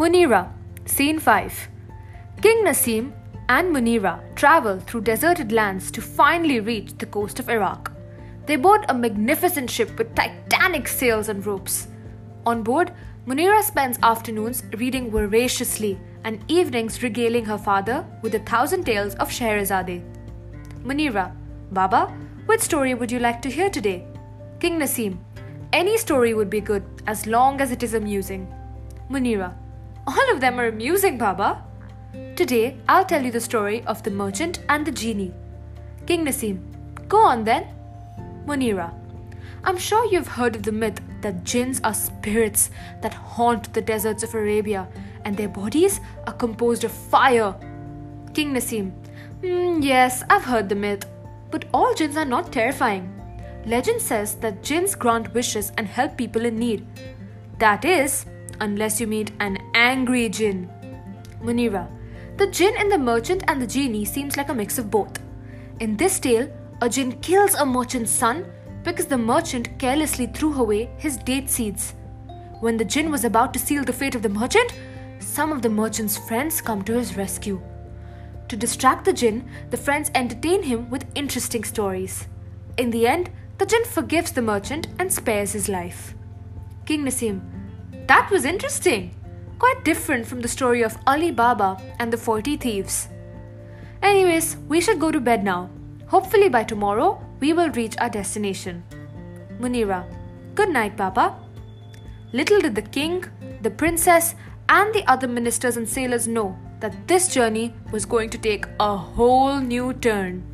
Munira, Scene 5. King Nasim and Munira travel through deserted lands to finally reach the coast of Iraq. They board a magnificent ship with titanic sails and ropes. On board, Munira spends afternoons reading voraciously and evenings regaling her father with a thousand tales of Scheherazade. Munira, Baba, what story would you like to hear today? King Nasim, any story would be good as long as it is amusing. Munira, all of them are amusing, Baba. Today, I'll tell you the story of the merchant and the genie. King Nasim, go on then. Munira, I'm sure you've heard of the myth that jinns are spirits that haunt the deserts of Arabia and their bodies are composed of fire. King Nasim, mm, yes, I've heard the myth. But all jinns are not terrifying. Legend says that jinns grant wishes and help people in need. That is, unless you meet an angry jinn. Munira, the jinn in the merchant and the genie seems like a mix of both. In this tale, a jinn kills a merchant's son because the merchant carelessly threw away his date seeds. When the jinn was about to seal the fate of the merchant, some of the merchant's friends come to his rescue. To distract the jinn, the friends entertain him with interesting stories. In the end, the jinn forgives the merchant and spares his life. King Nasim, that was interesting quite different from the story of Ali Baba and the 40 thieves. Anyways, we should go to bed now. Hopefully, by tomorrow, we will reach our destination. Munira, good night, Baba. Little did the king, the princess, and the other ministers and sailors know that this journey was going to take a whole new turn.